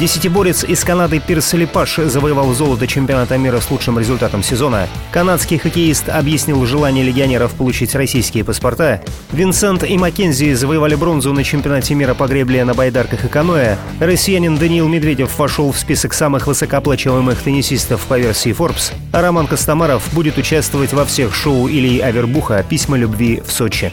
Десятиборец из Канады Пирс Липаш завоевал золото чемпионата мира с лучшим результатом сезона. Канадский хоккеист объяснил желание легионеров получить российские паспорта. Винсент и Маккензи завоевали бронзу на чемпионате мира по гребле на байдарках и каноэ. Россиянин Даниил Медведев вошел в список самых высокооплачиваемых теннисистов по версии Forbes. А Роман Костомаров будет участвовать во всех шоу Ильи Авербуха «Письма любви в Сочи».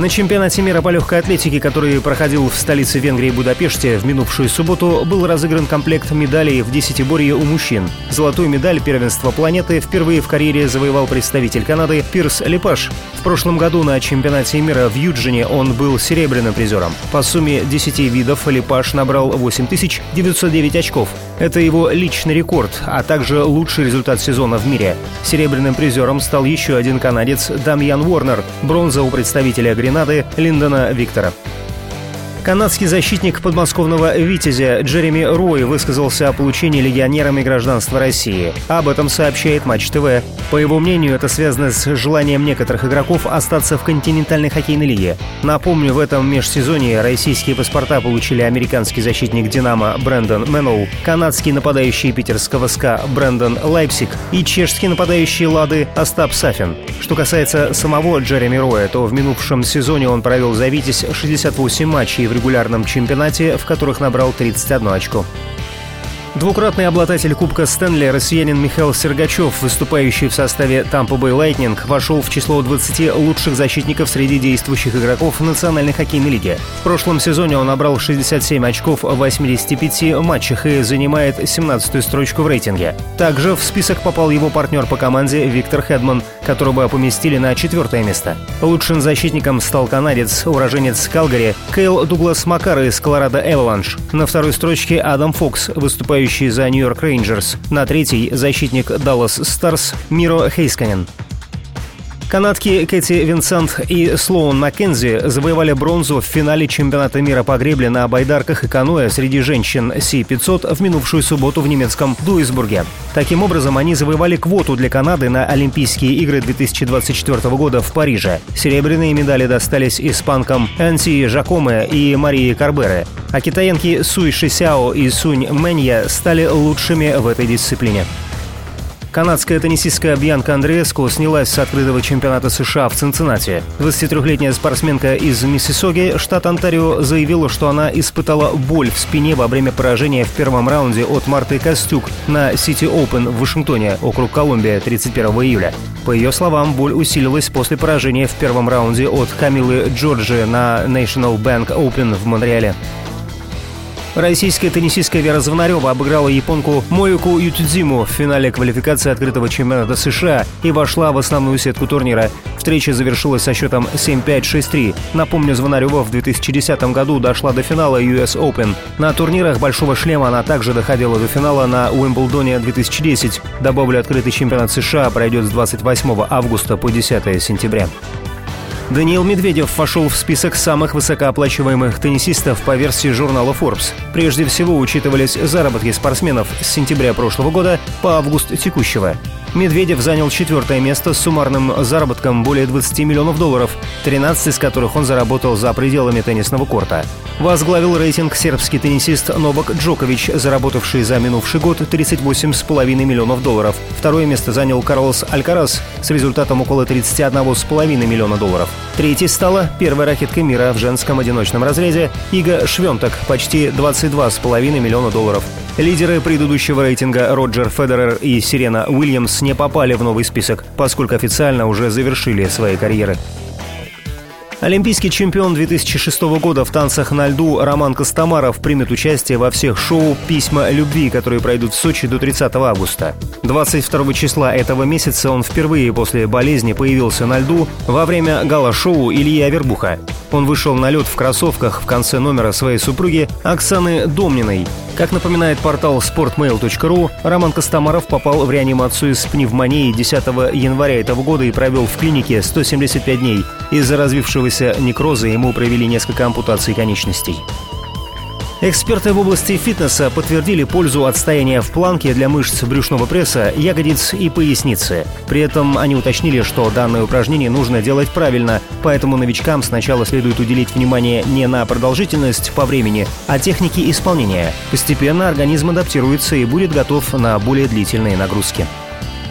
На чемпионате мира по легкой атлетике, который проходил в столице Венгрии Будапеште в минувшую субботу, был разыгран комплект медалей в десятиборье у мужчин. Золотую медаль первенства планеты впервые в карьере завоевал представитель Канады Пирс Лепаш. В прошлом году на чемпионате мира в Юджине он был серебряным призером. По сумме 10 видов Лепаш набрал 8909 очков. Это его личный рекорд, а также лучший результат сезона в мире. Серебряным призером стал еще один канадец Дамьян Уорнер. Бронза у представителя Гренады Гренады Линдона Виктора. Канадский защитник подмосковного «Витязя» Джереми Рой высказался о получении легионерами гражданства России. Об этом сообщает Матч ТВ. По его мнению, это связано с желанием некоторых игроков остаться в континентальной хоккейной лиге. Напомню, в этом межсезонье российские паспорта получили американский защитник «Динамо» Брэндон Мэнноу, канадский нападающий питерского СКА Брэндон Лайпсик и чешский нападающий «Лады» Остап Сафин. Что касается самого Джереми Роя, то в минувшем сезоне он провел за «Витязь» 68 матчей в регулярном чемпионате, в которых набрал 31 очко. Двукратный обладатель Кубка Стэнли, россиянин Михаил Сергачев, выступающий в составе Tampa Bay Lightning, вошел в число 20 лучших защитников среди действующих игроков Национальной хоккейной лиги. В прошлом сезоне он набрал 67 очков в 85 матчах и занимает 17-ю строчку в рейтинге. Также в список попал его партнер по команде Виктор Хедман, которого поместили на четвертое место. Лучшим защитником стал канадец, уроженец Калгари, Кейл Дуглас Макар из Колорадо Эваланш. На второй строчке Адам Фокс, выступающий выступающий за Нью-Йорк Рейнджерс. На третий – защитник Даллас Старс Миро Хейсканен. Канадки Кэти Винсент и Слоун Маккензи завоевали бронзу в финале чемпионата мира по гребле на байдарках и каноэ среди женщин Си-500 в минувшую субботу в немецком Дуисбурге. Таким образом, они завоевали квоту для Канады на Олимпийские игры 2024 года в Париже. Серебряные медали достались испанкам Энси Жакоме и Марии Карбере, а китаянки Суй Шисяо и Сунь Мэнья стали лучшими в этой дисциплине. Канадская теннисистка Бьянка Андрееску снялась с открытого чемпионата США в Цинциннати. 23-летняя спортсменка из Миссисоги, штат Онтарио, заявила, что она испытала боль в спине во время поражения в первом раунде от Марты Костюк на City Open в Вашингтоне, округ Колумбия, 31 июля. По ее словам, боль усилилась после поражения в первом раунде от Камилы Джорджи на National Bank Open в Монреале. Российская теннисистка Вера Звонарева обыграла японку Моюку Ютудзиму в финале квалификации открытого чемпионата США и вошла в основную сетку турнира. Встреча завершилась со счетом 7-5-6-3. Напомню, Звонарева в 2010 году дошла до финала US Open. На турнирах «Большого шлема» она также доходила до финала на Уимблдоне 2010. Добавлю, открытый чемпионат США пройдет с 28 августа по 10 сентября. Даниил Медведев вошел в список самых высокооплачиваемых теннисистов по версии журнала Forbes. Прежде всего учитывались заработки спортсменов с сентября прошлого года по август текущего. Медведев занял четвертое место с суммарным заработком более 20 миллионов долларов, 13 из которых он заработал за пределами теннисного корта. Возглавил рейтинг сербский теннисист Новак Джокович, заработавший за минувший год 38,5 миллионов долларов. Второе место занял Карлос Алькарас с результатом около 31,5 миллиона долларов. Третьей стала первая ракетка мира в женском одиночном разрезе Ига Швенток, почти 22,5 миллиона долларов. Лидеры предыдущего рейтинга Роджер Федерер и Сирена Уильямс не попали в новый список, поскольку официально уже завершили свои карьеры. Олимпийский чемпион 2006 года в танцах на льду Роман Костомаров примет участие во всех шоу «Письма любви», которые пройдут в Сочи до 30 августа. 22 числа этого месяца он впервые после болезни появился на льду во время гала-шоу Ильи Авербуха. Он вышел на лед в кроссовках в конце номера своей супруги Оксаны Домниной. Как напоминает портал sportmail.ru, Роман Костомаров попал в реанимацию с пневмонией 10 января этого года и провел в клинике 175 дней. Из-за развившегося некроза ему провели несколько ампутаций конечностей. Эксперты в области фитнеса подтвердили пользу отстояния в планке для мышц брюшного пресса, ягодиц и поясницы. При этом они уточнили, что данное упражнение нужно делать правильно, поэтому новичкам сначала следует уделить внимание не на продолжительность по времени, а технике исполнения. Постепенно организм адаптируется и будет готов на более длительные нагрузки.